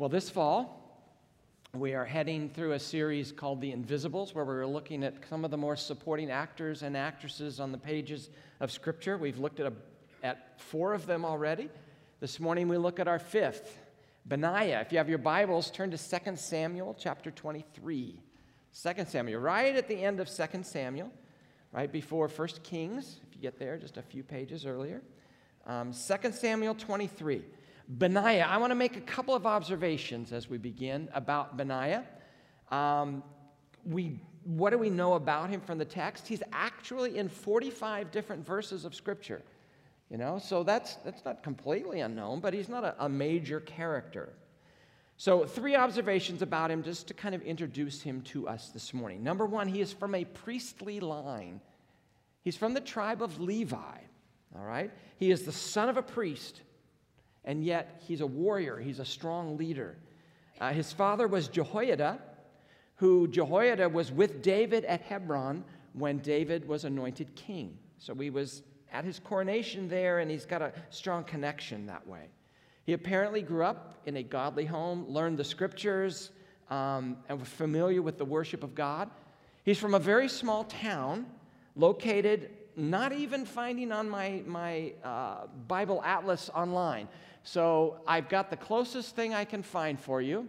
Well, this fall, we are heading through a series called The Invisibles, where we're looking at some of the more supporting actors and actresses on the pages of Scripture. We've looked at, a, at four of them already. This morning, we look at our fifth, Benaiah. If you have your Bibles, turn to 2 Samuel chapter 23. 2 Samuel, right at the end of 2 Samuel, right before 1 Kings, if you get there, just a few pages earlier. Um, 2 Samuel 23. Benaiah, I want to make a couple of observations as we begin about Benaiah. Um, we, what do we know about him from the text? He's actually in 45 different verses of Scripture. You know, so that's, that's not completely unknown, but he's not a, a major character. So, three observations about him just to kind of introduce him to us this morning. Number one, he is from a priestly line. He's from the tribe of Levi, all right? He is the son of a priest and yet he's a warrior, he's a strong leader. Uh, his father was Jehoiada, who Jehoiada was with David at Hebron when David was anointed king. So he was at his coronation there, and he's got a strong connection that way. He apparently grew up in a godly home, learned the scriptures, um, and was familiar with the worship of God. He's from a very small town located, not even finding on my, my uh, Bible Atlas online, so I've got the closest thing I can find for you.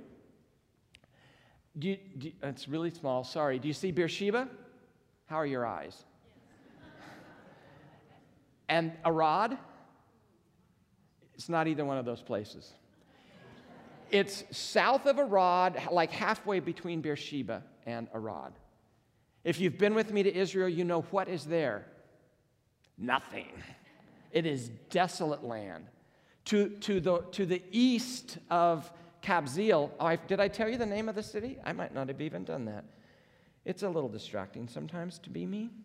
Do you, do it's really small, sorry. Do you see Beersheba? How are your eyes? and Arad? It's not either one of those places. It's south of Arad, like halfway between Beersheba and Arad. If you've been with me to Israel, you know what is there? Nothing. It is desolate land to, to, the, to the east of Kabzeel. Oh, I, did I tell you the name of the city? I might not have even done that. It's a little distracting sometimes to be me.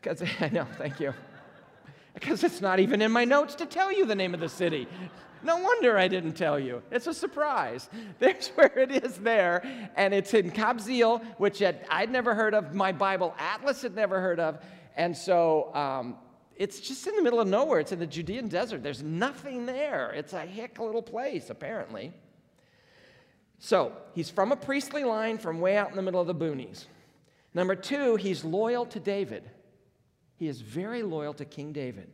Because I know, thank you. Because it's not even in my notes to tell you the name of the city. No wonder I didn't tell you. It's a surprise. There's where it is there, and it's in Kabzeel, which I'd never heard of. My Bible Atlas had never heard of, and so um, it's just in the middle of nowhere. It's in the Judean desert. There's nothing there. It's a hick little place, apparently. So, he's from a priestly line from way out in the middle of the boonies. Number two, he's loyal to David. He is very loyal to King David.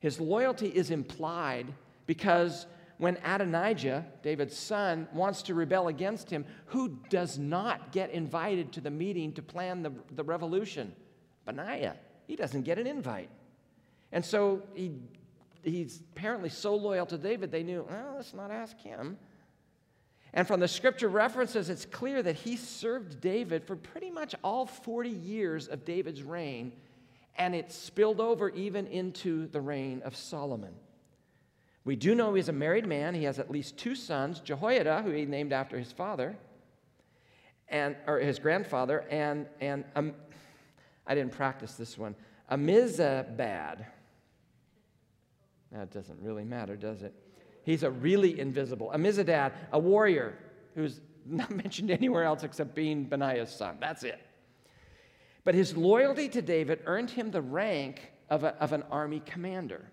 His loyalty is implied because when Adonijah, David's son, wants to rebel against him, who does not get invited to the meeting to plan the, the revolution? Benaiah. He doesn't get an invite. And so he, he's apparently so loyal to David, they knew, well, let's not ask him. And from the scripture references, it's clear that he served David for pretty much all 40 years of David's reign, and it spilled over even into the reign of Solomon. We do know he's a married man. He has at least two sons Jehoiada, who he named after his father, and, or his grandfather, and, and um, I didn't practice this one. Amizabad. That doesn't really matter, does it? He's a really invisible. Amizadad, a warrior who's not mentioned anywhere else except being Benaiah's son. That's it. But his loyalty to David earned him the rank of, a, of an army commander.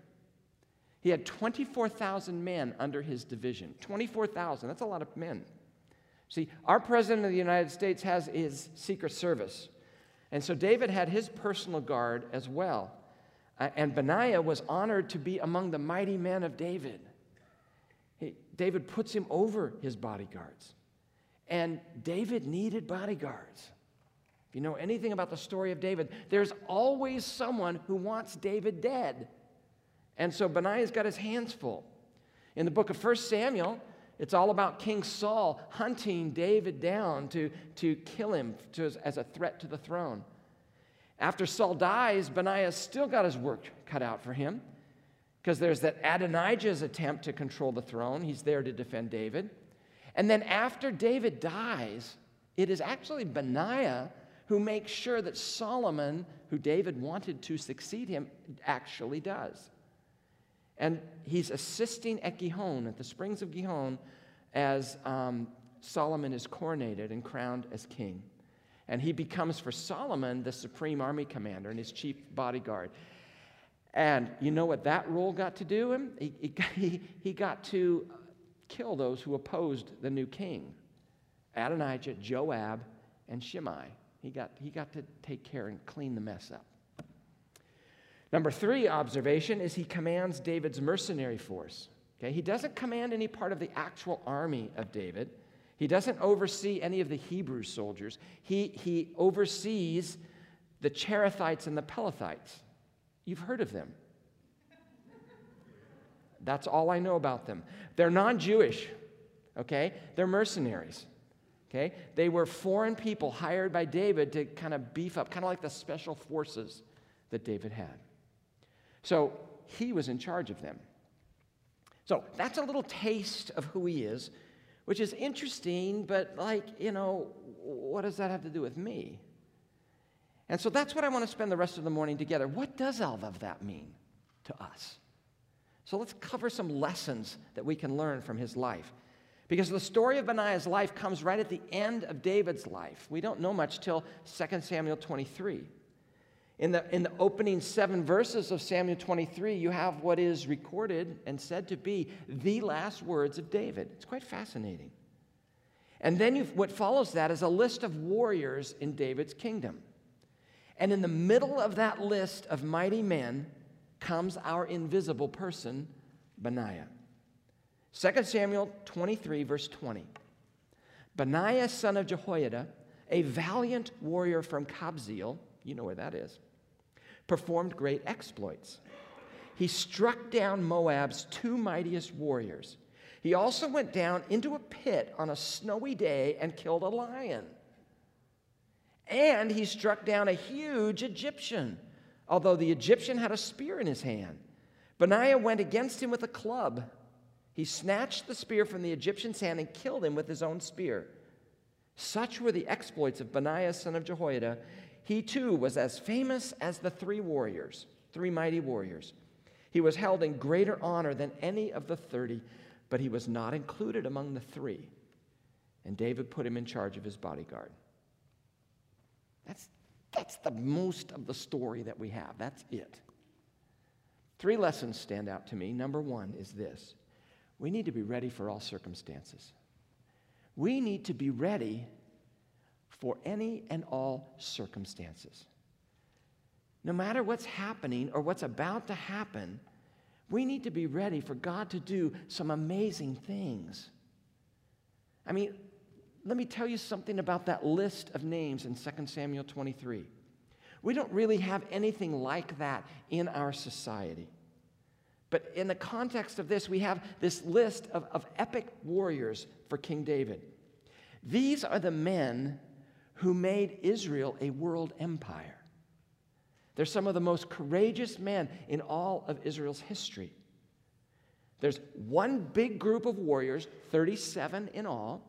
He had 24,000 men under his division. 24,000, that's a lot of men. See, our president of the United States has his Secret Service. And so David had his personal guard as well. Uh, and Benaiah was honored to be among the mighty men of David. He, David puts him over his bodyguards. And David needed bodyguards. If you know anything about the story of David, there's always someone who wants David dead. And so Benaiah's got his hands full. In the book of 1 Samuel, it's all about King Saul hunting David down to, to kill him to, as a threat to the throne. After Saul dies, Benaiah still got his work cut out for him because there's that Adonijah's attempt to control the throne. He's there to defend David. And then after David dies, it is actually Benaiah who makes sure that Solomon, who David wanted to succeed him, actually does. And he's assisting at Gihon, at the springs of Gihon, as um, Solomon is coronated and crowned as king. And he becomes for Solomon the supreme army commander and his chief bodyguard. And you know what that role got to do him? He, he, he got to kill those who opposed the new king Adonijah, Joab, and Shimei. He got, he got to take care and clean the mess up. Number three observation is he commands David's mercenary force. Okay? He doesn't command any part of the actual army of David. He doesn't oversee any of the Hebrew soldiers. He, he oversees the Cherethites and the Pelethites. You've heard of them. That's all I know about them. They're non Jewish, okay? They're mercenaries, okay? They were foreign people hired by David to kind of beef up, kind of like the special forces that David had. So he was in charge of them. So that's a little taste of who he is, which is interesting, but like, you know, what does that have to do with me? And so that's what I want to spend the rest of the morning together. What does all of that mean to us? So let's cover some lessons that we can learn from his life. Because the story of Benaiah's life comes right at the end of David's life. We don't know much till 2 Samuel 23. In the, in the opening seven verses of Samuel 23, you have what is recorded and said to be the last words of David. It's quite fascinating. And then what follows that is a list of warriors in David's kingdom. And in the middle of that list of mighty men comes our invisible person, Benaiah. 2 Samuel 23, verse 20. Benaiah, son of Jehoiada, a valiant warrior from Kabzeel, you know where that is, performed great exploits. He struck down Moab's two mightiest warriors. He also went down into a pit on a snowy day and killed a lion. And he struck down a huge Egyptian, although the Egyptian had a spear in his hand. Benaiah went against him with a club. He snatched the spear from the Egyptian's hand and killed him with his own spear. Such were the exploits of Benaiah, son of Jehoiada, he too was as famous as the three warriors, three mighty warriors. He was held in greater honor than any of the 30, but he was not included among the three. And David put him in charge of his bodyguard. That's, that's the most of the story that we have. That's it. Three lessons stand out to me. Number one is this we need to be ready for all circumstances. We need to be ready for any and all circumstances. No matter what's happening or what's about to happen, we need to be ready for God to do some amazing things. I mean, let me tell you something about that list of names in 2 Samuel 23. We don't really have anything like that in our society. But in the context of this, we have this list of, of epic warriors for King David. These are the men who made Israel a world empire. They're some of the most courageous men in all of Israel's history. There's one big group of warriors, 37 in all,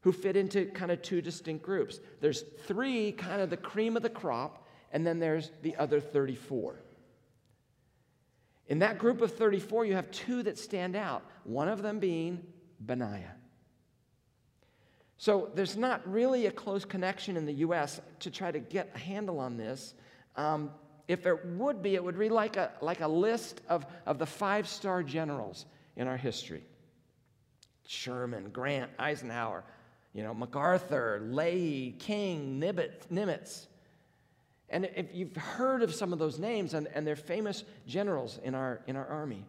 who fit into kind of two distinct groups. There's three, kind of the cream of the crop, and then there's the other 34. In that group of 34, you have two that stand out, one of them being Benaiah. So there's not really a close connection in the US to try to get a handle on this. Um, if there would be, it would read like a, like a list of, of the five star generals in our history Sherman, Grant, Eisenhower, you know, MacArthur, Leahy, King, Nimitz. Nimitz. And if you've heard of some of those names, and, and they're famous generals in our, in our army.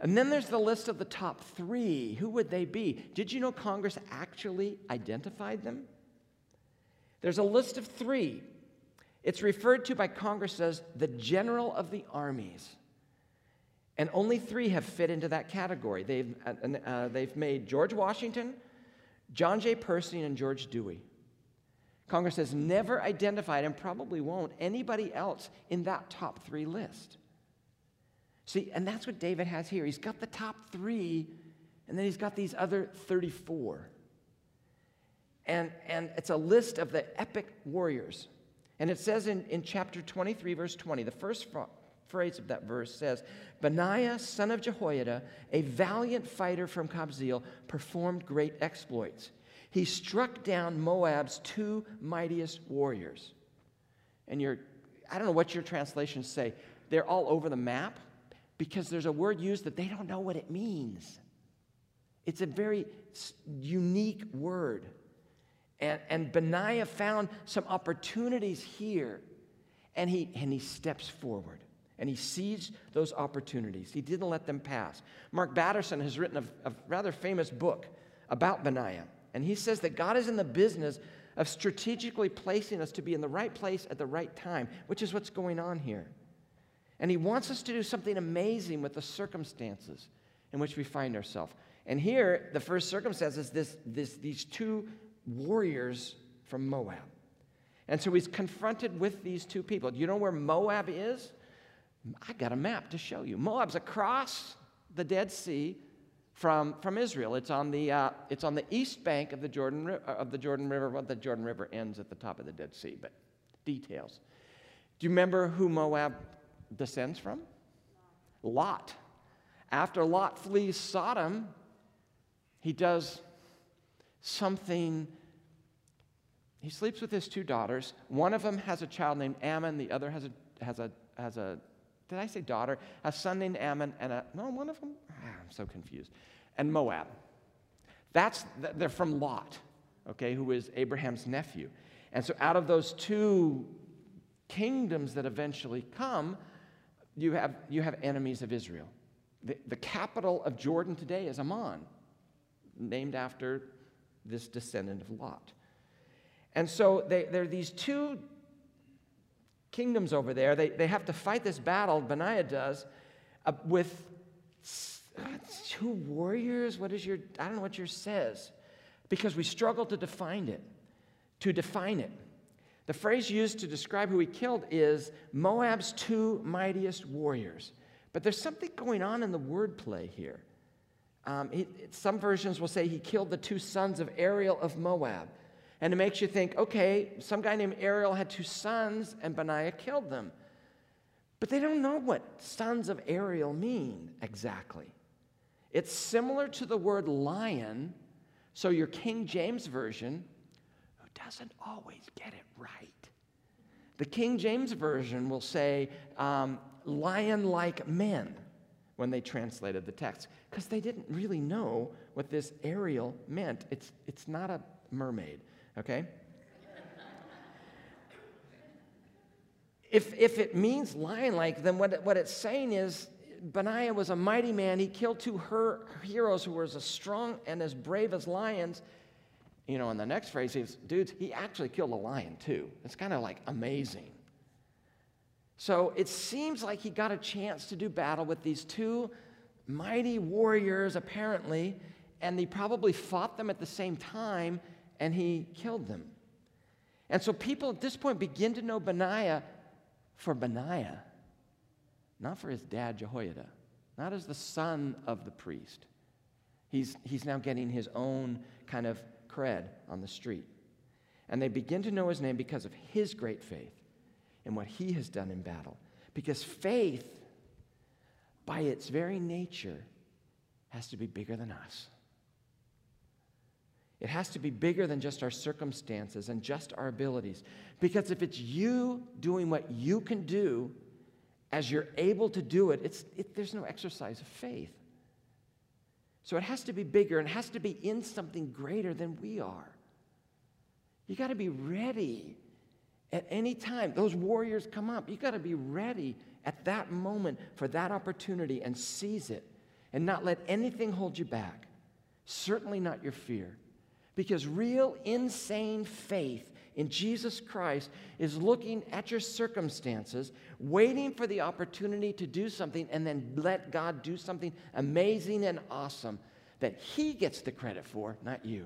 And then there's the list of the top three. Who would they be? Did you know Congress actually identified them? There's a list of three. It's referred to by Congress as the general of the armies. And only three have fit into that category. They've, uh, uh, they've made George Washington, John J. Pershing, and George Dewey. Congress has never identified, and probably won't, anybody else in that top three list. See, and that's what David has here. He's got the top three, and then he's got these other 34. And, and it's a list of the epic warriors. And it says in, in chapter 23, verse 20, the first phrase of that verse says, Benaiah, son of Jehoiada, a valiant fighter from Kabzeel, performed great exploits. He struck down Moab's two mightiest warriors. And your, I don't know what your translations say, they're all over the map because there's a word used that they don't know what it means. It's a very unique word. And, and Benaiah found some opportunities here, and he, and he steps forward and he seized those opportunities. He didn't let them pass. Mark Batterson has written a, a rather famous book about Benaiah, and he says that God is in the business of strategically placing us to be in the right place at the right time, which is what's going on here. And he wants us to do something amazing with the circumstances in which we find ourselves. And here, the first circumstance is this, this, these two warriors from Moab. And so he's confronted with these two people. Do you know where Moab is? I got a map to show you. Moab's across the Dead Sea from, from Israel. It's on, the, uh, it's on the east bank of the, Jordan, uh, of the Jordan River. Well, the Jordan River ends at the top of the Dead Sea, but details. Do you remember who Moab descends from? Lot. After Lot flees Sodom, he does something. He sleeps with his two daughters. One of them has a child named Ammon, the other has a, has a, has a did I say daughter? A son named Ammon, and a, no, one of them? Ah, I'm so confused. And Moab. That's, they're from Lot, okay, who is Abraham's nephew. And so out of those two kingdoms that eventually come, you have, you have enemies of Israel. The, the capital of Jordan today is Amman, named after this descendant of Lot. And so they, there are these two kingdoms over there. They, they have to fight this battle, Benaiah does, uh, with two warriors. What is your, I don't know what yours says, because we struggle to define it. To define it. The phrase used to describe who he killed is Moab's two mightiest warriors. But there's something going on in the wordplay here. Um, he, some versions will say he killed the two sons of Ariel of Moab. And it makes you think, okay, some guy named Ariel had two sons and Benaiah killed them. But they don't know what sons of Ariel mean exactly. It's similar to the word lion, so your King James Version, doesn't always get it right. The King James Version will say um, lion like men when they translated the text because they didn't really know what this Ariel meant. It's, it's not a mermaid, okay? if, if it means lion like, then what, what it's saying is Benaiah was a mighty man. He killed two her heroes who were as strong and as brave as lions. You know, in the next phrase, he's, dudes, he actually killed a lion too. It's kind of like amazing. So it seems like he got a chance to do battle with these two mighty warriors, apparently, and he probably fought them at the same time and he killed them. And so people at this point begin to know Benaiah for Benaiah, not for his dad Jehoiada, not as the son of the priest. He's, he's now getting his own kind of cred on the street. And they begin to know his name because of his great faith and what he has done in battle. Because faith, by its very nature, has to be bigger than us. It has to be bigger than just our circumstances and just our abilities. Because if it's you doing what you can do as you're able to do it, it's, it, there's no exercise of faith. So it has to be bigger and has to be in something greater than we are. You got to be ready at any time. Those warriors come up. You got to be ready at that moment for that opportunity and seize it and not let anything hold you back. Certainly not your fear. Because real, insane faith in Jesus Christ is looking at your circumstances, waiting for the opportunity to do something, and then let God do something amazing and awesome that He gets the credit for, not you.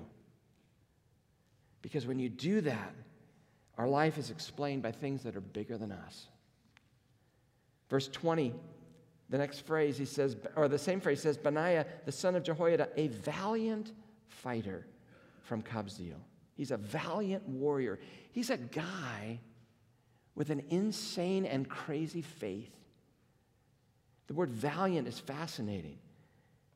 Because when you do that, our life is explained by things that are bigger than us. Verse 20, the next phrase, he says, or the same phrase says, Benaiah, the son of Jehoiada, a valiant fighter from Kabzeel. He's a valiant warrior. He's a guy with an insane and crazy faith. The word valiant is fascinating.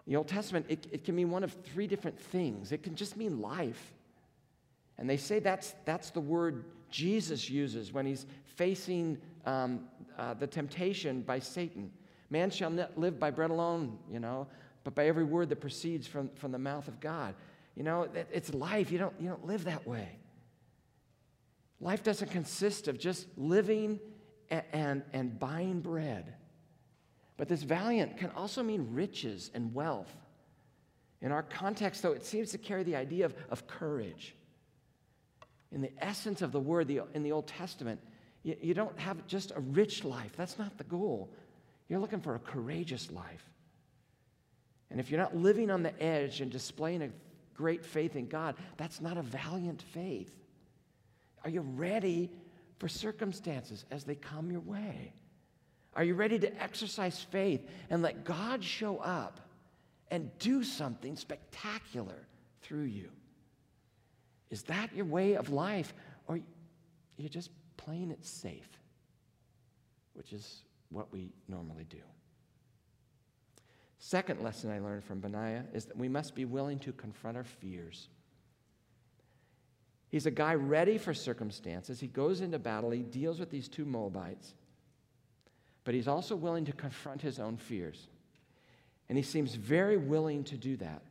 The Old Testament, it, it can mean one of three different things. It can just mean life. And they say that's, that's the word Jesus uses when he's facing um, uh, the temptation by Satan. Man shall not live by bread alone, you know, but by every word that proceeds from, from the mouth of God. You know, it's life. You don't, you don't live that way. Life doesn't consist of just living and, and, and buying bread. But this valiant can also mean riches and wealth. In our context, though, it seems to carry the idea of, of courage. In the essence of the word the, in the Old Testament, you, you don't have just a rich life. That's not the goal. You're looking for a courageous life. And if you're not living on the edge and displaying a great faith in God, that's not a valiant faith. Are you ready for circumstances as they come your way? Are you ready to exercise faith and let God show up and do something spectacular through you? Is that your way of life? Or you're just playing it safe, which is what we normally do. Second lesson I learned from Benaiah is that we must be willing to confront our fears. He's a guy ready for circumstances. He goes into battle, he deals with these two Moabites, but he's also willing to confront his own fears. And he seems very willing to do that.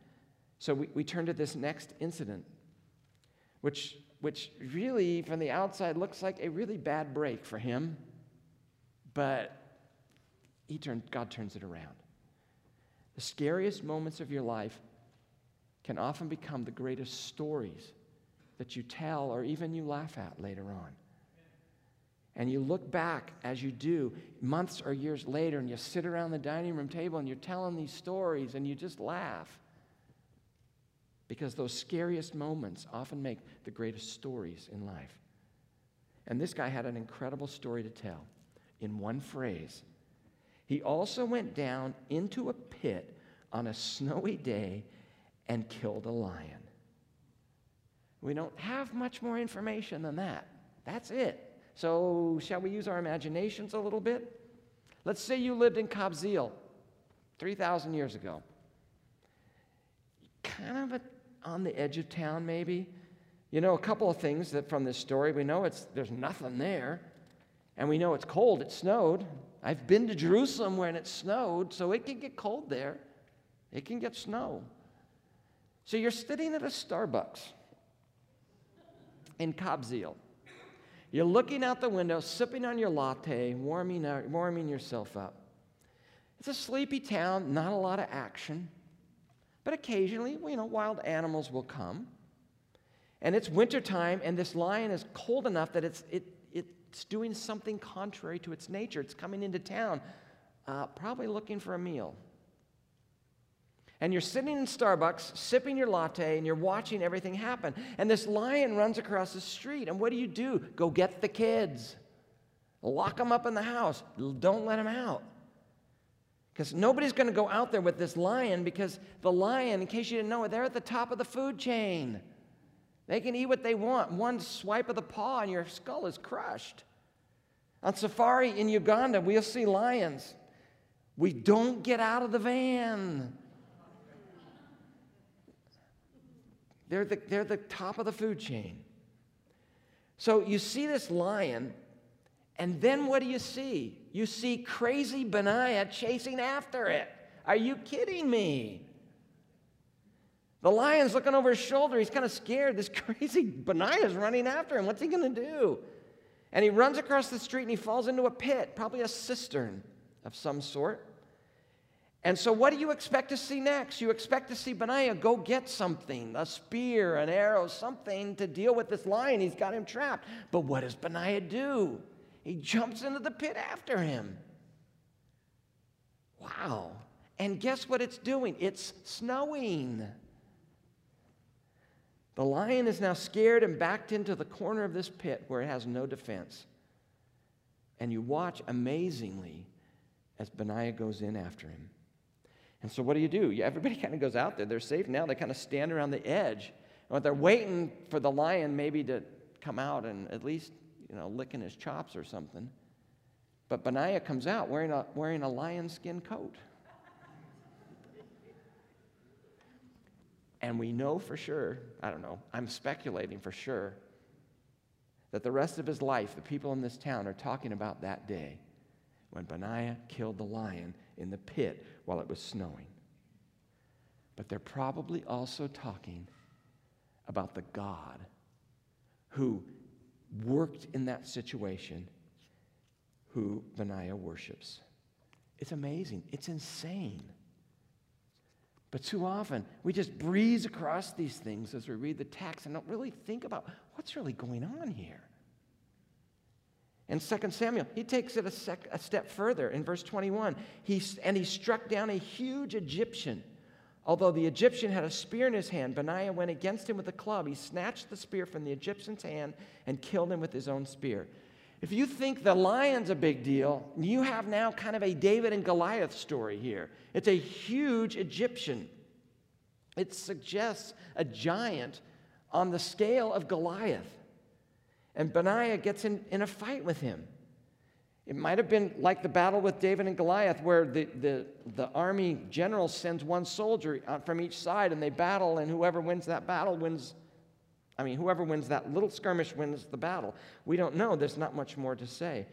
So we, we turn to this next incident, which, which really, from the outside, looks like a really bad break for him, but he turn, God turns it around. The scariest moments of your life can often become the greatest stories that you tell or even you laugh at later on. And you look back as you do months or years later, and you sit around the dining room table and you're telling these stories and you just laugh. Because those scariest moments often make the greatest stories in life. And this guy had an incredible story to tell in one phrase. He also went down into a pit on a snowy day and killed a lion. We don't have much more information than that. That's it. So, shall we use our imaginations a little bit? Let's say you lived in Kabzeel 3,000 years ago. Kind of a, on the edge of town, maybe. You know, a couple of things that from this story, we know it's, there's nothing there. And we know it's cold, it snowed. I've been to Jerusalem when it snowed, so it can get cold there. It can get snow. So you're sitting at a Starbucks in Kabzeel. You're looking out the window, sipping on your latte, warming, warming yourself up. It's a sleepy town, not a lot of action. But occasionally, you know, wild animals will come. And it's wintertime, and this lion is cold enough that it's, it, it's doing something contrary to its nature. It's coming into town, uh, probably looking for a meal and you're sitting in Starbucks sipping your latte and you're watching everything happen. And this lion runs across the street. And what do you do? Go get the kids, lock them up in the house, don't let them out. Because nobody's going to go out there with this lion because the lion, in case you didn't know it, they're at the top of the food chain. They can eat what they want. One swipe of the paw and your skull is crushed. On safari in Uganda, we'll see lions. We don't get out of the van. They're the, they're the top of the food chain. So you see this lion, and then what do you see? You see crazy Benaiah chasing after it. Are you kidding me? The lion's looking over his shoulder. He's kind of scared. This crazy Benaiah's running after him. What's he going to do? And he runs across the street and he falls into a pit, probably a cistern of some sort. And so, what do you expect to see next? You expect to see Benaiah go get something a spear, an arrow, something to deal with this lion. He's got him trapped. But what does Benaiah do? He jumps into the pit after him. Wow. And guess what it's doing? It's snowing. The lion is now scared and backed into the corner of this pit where it has no defense. And you watch amazingly as Benaiah goes in after him. And so what do you do? Everybody kind of goes out there. They're safe now. They kind of stand around the edge. And they're waiting for the lion maybe to come out and at least, you know, licking his chops or something. But Benaiah comes out wearing a, wearing a lion skin coat. And we know for sure, I don't know, I'm speculating for sure, that the rest of his life, the people in this town are talking about that day when Benaiah killed the lion in the pit while it was snowing. But they're probably also talking about the God who worked in that situation, who Benaiah worships. It's amazing. It's insane. But too often, we just breeze across these things as we read the text and don't really think about what's really going on here. In 2 Samuel, he takes it a, sec, a step further. In verse 21, he, and he struck down a huge Egyptian. Although the Egyptian had a spear in his hand, Benaiah went against him with a club. He snatched the spear from the Egyptian's hand and killed him with his own spear. If you think the lion's a big deal, you have now kind of a David and Goliath story here. It's a huge Egyptian. It suggests a giant on the scale of Goliath. And Benaiah gets in, in a fight with him. It might have been like the battle with David and Goliath, where the, the, the army general sends one soldier uh, from each side and they battle, and whoever wins that battle wins. I mean, whoever wins that little skirmish wins the battle. We don't know. There's not much more to say.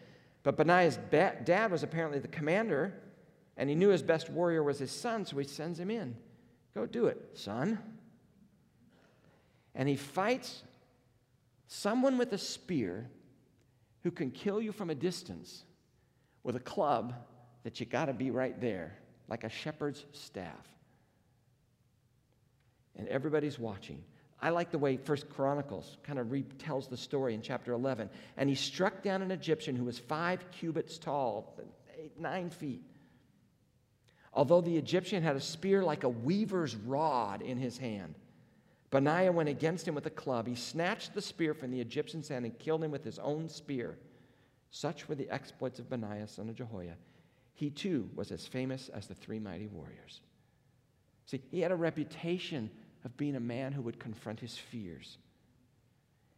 But Benaiah's ba- dad was apparently the commander, and he knew his best warrior was his son, so he sends him in. Go do it, son. And he fights someone with a spear who can kill you from a distance with a club that you got to be right there, like a shepherd's staff. And everybody's watching. I like the way First Chronicles kind of retells the story in chapter 11. And he struck down an Egyptian who was five cubits tall, eight, nine feet. Although the Egyptian had a spear like a weaver's rod in his hand, Benaiah went against him with a club. He snatched the spear from the Egyptian's hand and killed him with his own spear. Such were the exploits of Benaiah, son of Jehoiada. He too was as famous as the three mighty warriors. See, he had a reputation of being a man who would confront his fears.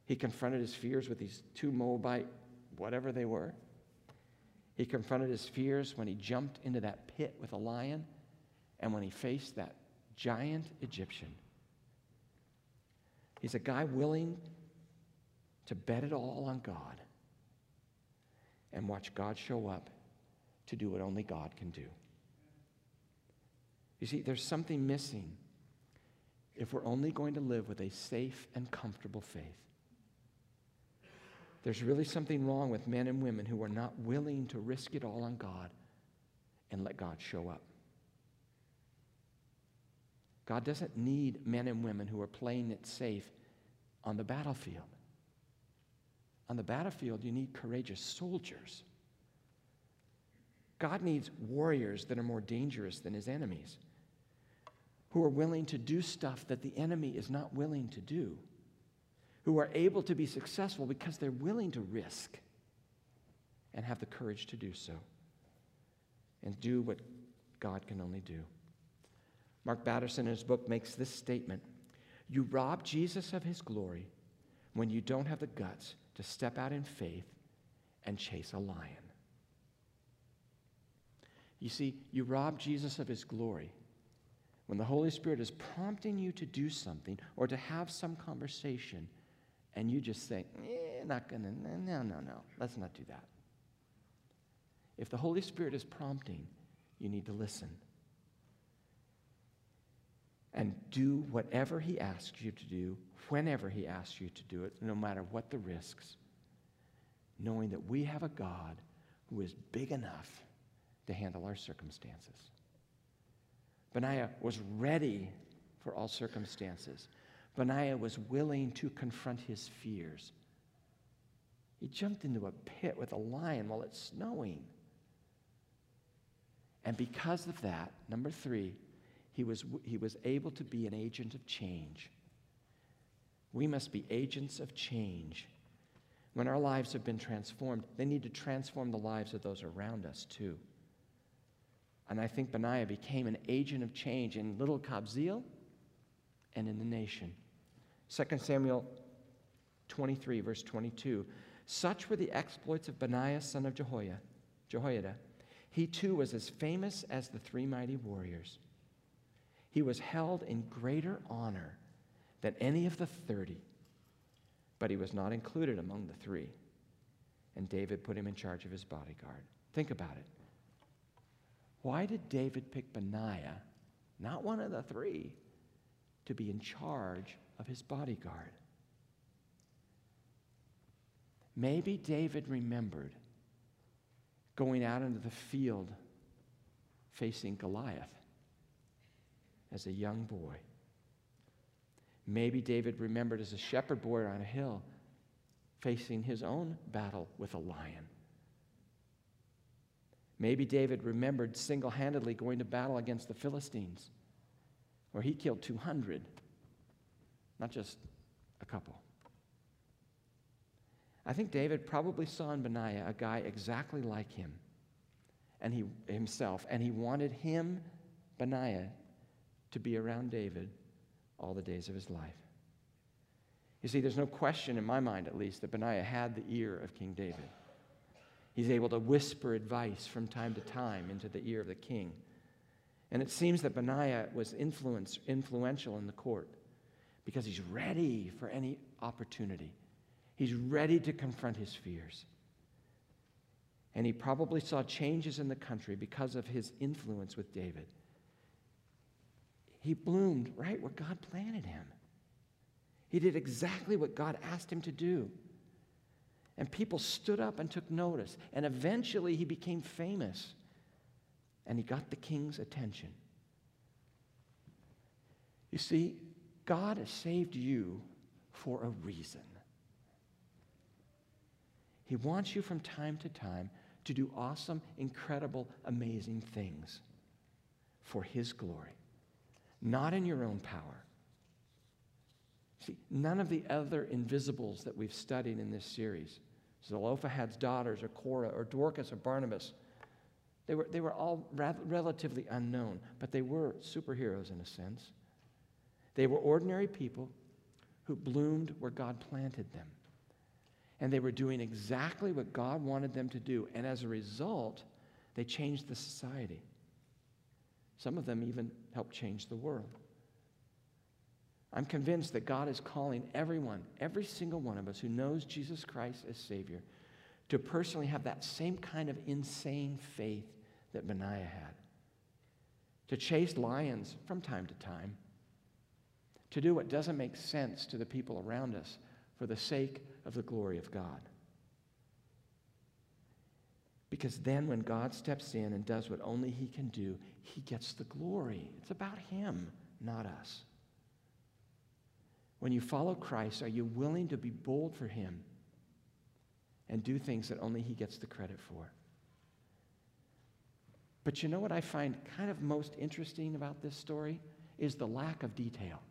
He confronted his fears with these two Moabite, whatever they were. He confronted his fears when he jumped into that pit with a lion and when he faced that giant Egyptian. He's a guy willing to bet it all on God and watch God show up to do what only God can do. You see, there's something missing if we're only going to live with a safe and comfortable faith. There's really something wrong with men and women who are not willing to risk it all on God and let God show up. God doesn't need men and women who are playing it safe on the battlefield. On the battlefield, you need courageous soldiers. God needs warriors that are more dangerous than his enemies, who are willing to do stuff that the enemy is not willing to do, who are able to be successful because they're willing to risk and have the courage to do so and do what God can only do. Mark Batterson, in his book, makes this statement You rob Jesus of his glory when you don't have the guts to step out in faith and chase a lion. You see, you rob Jesus of his glory when the Holy Spirit is prompting you to do something or to have some conversation, and you just say, eh, not gonna, no, no, no, let's not do that. If the Holy Spirit is prompting, you need to listen and do whatever He asks you to do, whenever He asks you to do it, no matter what the risks, knowing that we have a God who is big enough to handle our circumstances. Benaiah was ready for all circumstances. Benaiah was willing to confront his fears. He jumped into a pit with a lion while it's snowing. And because of that, number three, he was, he was able to be an agent of change. We must be agents of change. When our lives have been transformed, they need to transform the lives of those around us too. And I think Benaiah became an agent of change in little Kabzeel and in the nation. 2 Samuel 23, verse 22. Such were the exploits of Benaiah, son of Jehoiada. Jehoiada. He too was as famous as the three mighty warriors. He was held in greater honor than any of the 30. but he was not included among the three. And David put him in charge of his bodyguard. Think about it. Why did David pick Benaiah, not one of the three, to be in charge of his bodyguard? Maybe David remembered going out into the field facing Goliath as a young boy. Maybe David remembered as a shepherd boy on a hill facing his own battle with a lion. Maybe David remembered single handedly going to battle against the Philistines, where he killed 200, not just a couple. I think David probably saw in Benaiah a guy exactly like him and he himself, and he wanted him, Benaiah, to be around David all the days of his life. You see, there's no question, in my mind at least, that Benaiah had the ear of King David. He's able to whisper advice from time to time into the ear of the king. And it seems that Benaiah was influential in the court because he's ready for any opportunity. He's ready to confront his fears. And he probably saw changes in the country because of his influence with David. He bloomed right where God planted him. He did exactly what God asked him to do. And people stood up and took notice. And eventually he became famous. And he got the king's attention. You see, God has saved you for a reason. He wants you from time to time to do awesome, incredible, amazing things for His glory, not in your own power. See, none of the other invisibles that we've studied in this series, Zelophehad's daughters, or Korah, or Dorcas, or Barnabas, they were, they were all rather, relatively unknown, but they were superheroes in a sense. They were ordinary people who bloomed where God planted them and they were doing exactly what God wanted them to do. And as a result, they changed the society. Some of them even helped change the world. I'm convinced that God is calling everyone, every single one of us who knows Jesus Christ as Savior, to personally have that same kind of insane faith that Benaiah had. To chase lions from time to time. To do what doesn't make sense to the people around us for the sake of the glory of God. Because then, when God steps in and does what only He can do, He gets the glory. It's about Him, not us. When you follow Christ, are you willing to be bold for Him and do things that only He gets the credit for? But you know what I find kind of most interesting about this story is the lack of detail.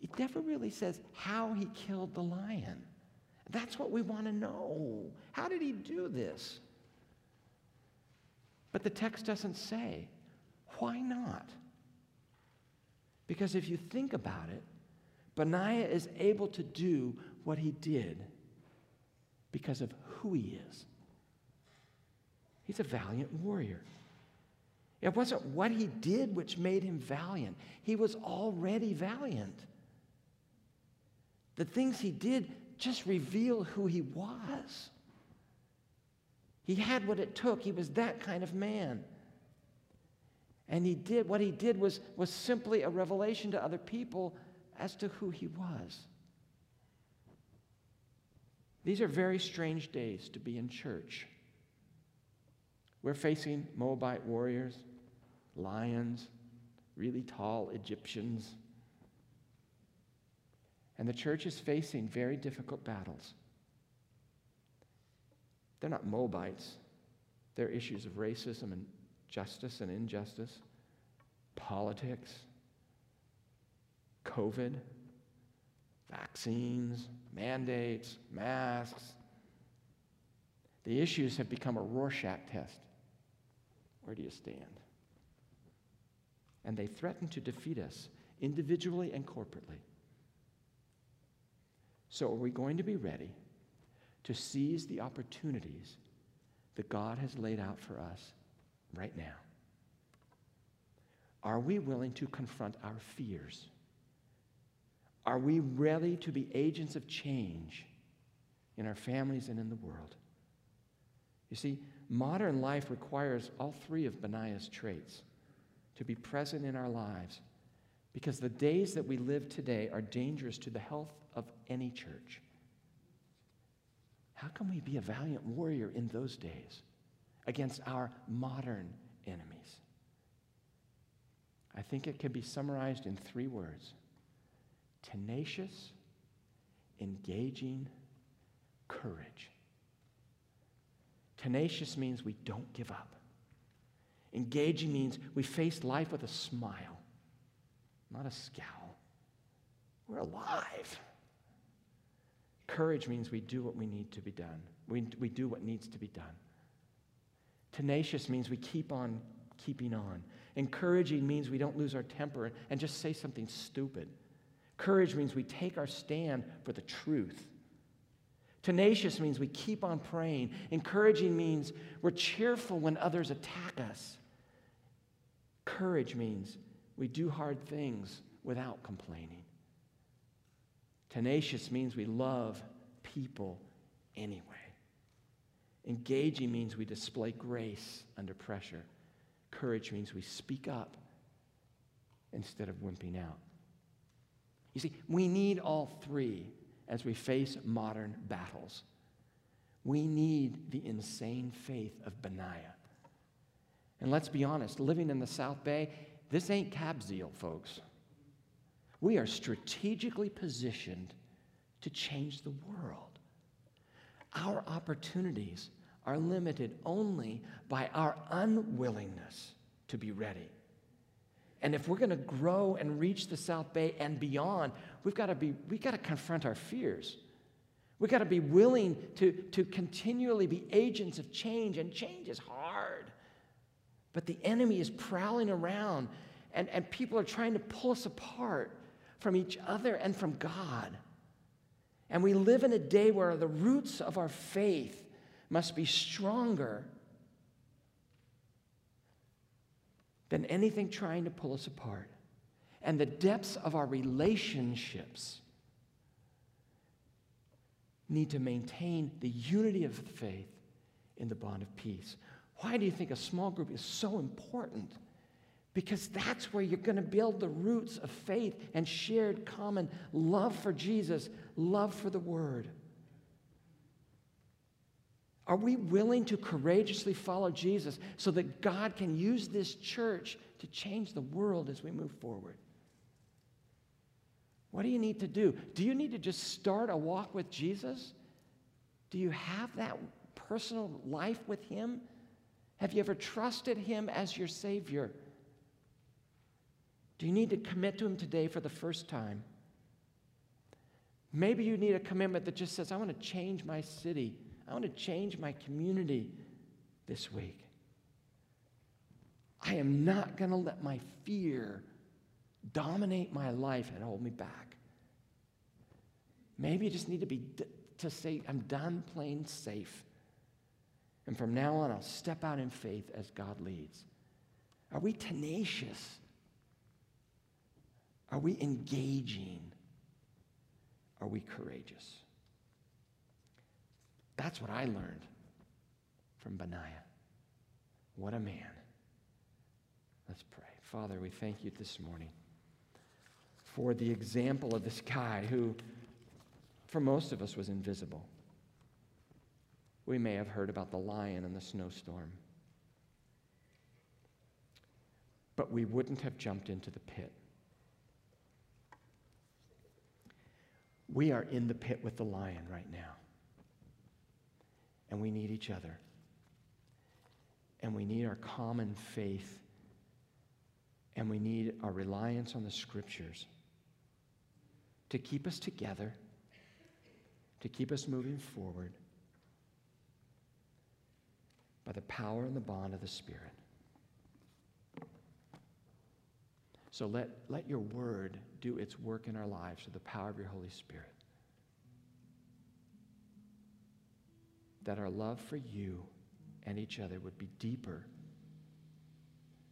It never really says how he killed the lion. That's what we want to know. How did he do this? But the text doesn't say. Why not? Because if you think about it, Benaiah is able to do what he did because of who he is. He's a valiant warrior. It wasn't what he did which made him valiant, he was already valiant. The things he did just reveal who he was. He had what it took. He was that kind of man. And he did what he did was, was simply a revelation to other people as to who he was. These are very strange days to be in church. We're facing Moabite warriors, lions, really tall Egyptians. And the church is facing very difficult battles. They're not Moabites, they're issues of racism and justice and injustice, politics, COVID, vaccines, mandates, masks. The issues have become a Rorschach test. Where do you stand? And they threaten to defeat us individually and corporately. So, are we going to be ready to seize the opportunities that God has laid out for us right now? Are we willing to confront our fears? Are we ready to be agents of change in our families and in the world? You see, modern life requires all three of Benaiah's traits to be present in our lives because the days that we live today are dangerous to the health of any church. How can we be a valiant warrior in those days against our modern enemies? I think it can be summarized in three words tenacious, engaging, courage. Tenacious means we don't give up. Engaging means we face life with a smile, not a scowl. We're alive. Courage means we do what we need to be done. We, we do what needs to be done. Tenacious means we keep on keeping on. Encouraging means we don't lose our temper and just say something stupid. Courage means we take our stand for the truth. Tenacious means we keep on praying. Encouraging means we're cheerful when others attack us. Courage means we do hard things without complaining. Tenacious means we love people anyway. Engaging means we display grace under pressure. Courage means we speak up instead of wimping out. You see, we need all three as we face modern battles. We need the insane faith of Benaiah. And let's be honest, living in the South Bay, this ain't Kabzeel, folks. We are strategically positioned to change the world. Our opportunities are limited only by our unwillingness to be ready. And if we're going to grow and reach the South Bay and beyond, we've got to be we've got to confront our fears. We've got to be willing to, to continually be agents of change, and change is hard. But the enemy is prowling around, and, and people are trying to pull us apart from each other and from God. And we live in a day where the roots of our faith must be stronger than anything trying to pull us apart. And the depths of our relationships need to maintain the unity of the faith in the bond of peace. Why do you think a small group is so important? Because that's where you're going to build the roots of faith and shared common love for Jesus, love for the Word. Are we willing to courageously follow Jesus so that God can use this church to change the world as we move forward? What do you need to do? Do you need to just start a walk with Jesus? Do you have that personal life with Him? Have you ever trusted Him as your Savior? Do you need to commit to Him today for the first time? Maybe you need a commitment that just says, I want to change my city. I want to change my community this week. I am not going to let my fear dominate my life and hold me back. Maybe you just need to be to say, I'm done playing safe. And from now on, I'll step out in faith as God leads. Are we tenacious? Are we engaging? Are we courageous? That's what I learned from Benaiah. What a man. Let's pray. Father, we thank you this morning for the example of this guy who, for most of us, was invisible. We may have heard about the lion and the snowstorm, but we wouldn't have jumped into the pit. We are in the pit with the lion right now and we need each other. And we need our common faith. And we need our reliance on the scriptures to keep us together, to keep us moving forward by the power and the bond of the Spirit. So let, let your word do its work in our lives through the power of your Holy Spirit. That our love for you and each other would be deeper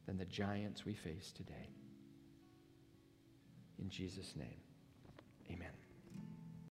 than the giants we face today. In Jesus' name. Amen.